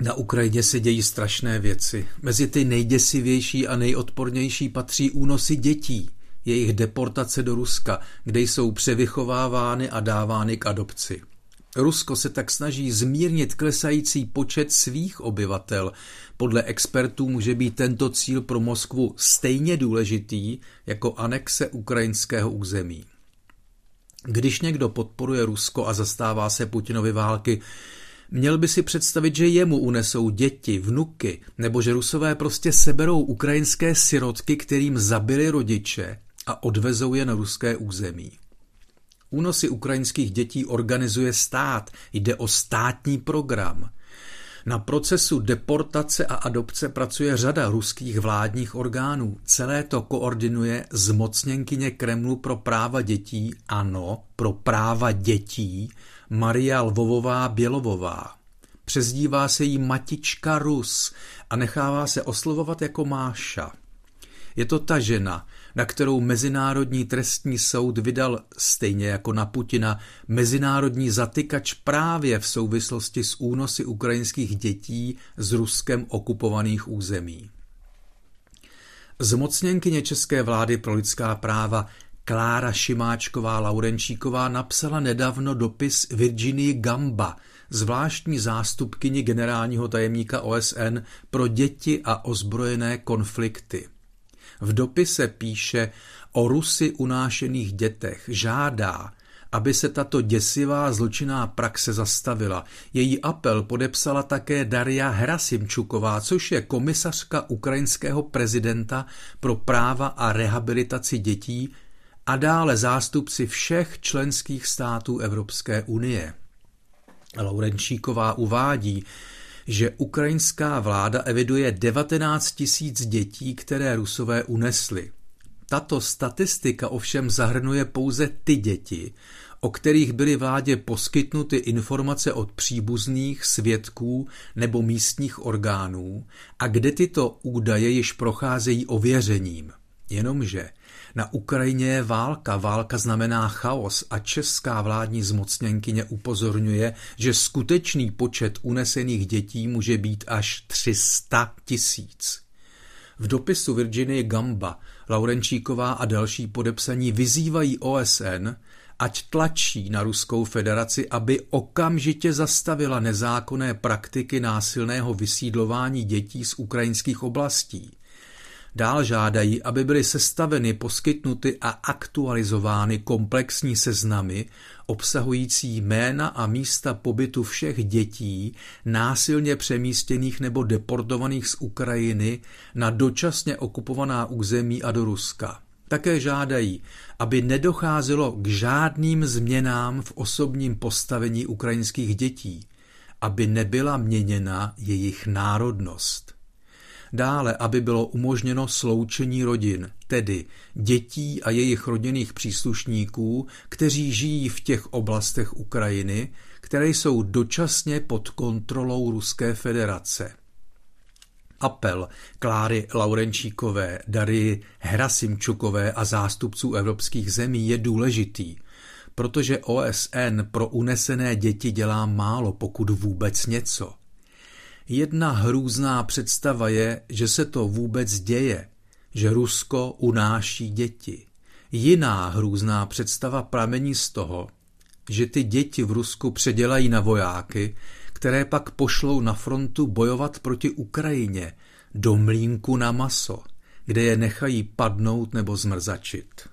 Na Ukrajině se dějí strašné věci. Mezi ty nejděsivější a nejodpornější patří únosy dětí, jejich deportace do Ruska, kde jsou převychovávány a dávány k adopci. Rusko se tak snaží zmírnit klesající počet svých obyvatel. Podle expertů může být tento cíl pro Moskvu stejně důležitý jako anexe ukrajinského území. Když někdo podporuje Rusko a zastává se Putinovy války, Měl by si představit, že jemu unesou děti, vnuky, nebo že Rusové prostě seberou ukrajinské sirotky, kterým zabili rodiče a odvezou je na ruské území. Únosy ukrajinských dětí organizuje stát, jde o státní program. Na procesu deportace a adopce pracuje řada ruských vládních orgánů. Celé to koordinuje zmocněnkyně Kremlu pro práva dětí, ano, pro práva dětí, Maria Lvovová Bělovová. Přezdívá se jí Matička Rus a nechává se oslovovat jako Máša. Je to ta žena, na kterou Mezinárodní trestní soud vydal stejně jako na Putina mezinárodní zatykač právě v souvislosti s únosy ukrajinských dětí z Ruskem okupovaných území. Zmocněnkyně české vlády pro lidská práva Klára Šimáčková Laurenčíková napsala nedávno dopis Virginii Gamba, zvláštní zástupkyni generálního tajemníka OSN pro děti a ozbrojené konflikty. V dopise píše o Rusy unášených dětech, žádá, aby se tato děsivá zločinná praxe zastavila. Její apel podepsala také Daria Hrasimčuková, což je komisařka ukrajinského prezidenta pro práva a rehabilitaci dětí a dále zástupci všech členských států Evropské unie. Laurenčíková uvádí, že ukrajinská vláda eviduje 19 tisíc dětí, které Rusové unesli. Tato statistika ovšem zahrnuje pouze ty děti, o kterých byly vládě poskytnuty informace od příbuzných, svědků nebo místních orgánů a kde tyto údaje již procházejí ověřením. Jenomže na Ukrajině je válka, válka znamená chaos a česká vládní zmocněnkyně upozorňuje, že skutečný počet unesených dětí může být až 300 tisíc. V dopisu Virginie Gamba, Laurenčíková a další podepsaní vyzývají OSN, ať tlačí na Ruskou federaci, aby okamžitě zastavila nezákonné praktiky násilného vysídlování dětí z ukrajinských oblastí. Dál žádají, aby byly sestaveny, poskytnuty a aktualizovány komplexní seznamy obsahující jména a místa pobytu všech dětí násilně přemístěných nebo deportovaných z Ukrajiny na dočasně okupovaná území a do Ruska. Také žádají, aby nedocházelo k žádným změnám v osobním postavení ukrajinských dětí, aby nebyla měněna jejich národnost. Dále, aby bylo umožněno sloučení rodin, tedy dětí a jejich rodinných příslušníků, kteří žijí v těch oblastech Ukrajiny, které jsou dočasně pod kontrolou Ruské federace. Apel Kláry Laurenčíkové, Dary Hrasimčukové a zástupců evropských zemí je důležitý, protože OSN pro unesené děti dělá málo, pokud vůbec něco. Jedna hrůzná představa je, že se to vůbec děje, že Rusko unáší děti. Jiná hrůzná představa pramení z toho, že ty děti v Rusku předělají na vojáky, které pak pošlou na frontu bojovat proti Ukrajině, do mlínku na maso, kde je nechají padnout nebo zmrzačit.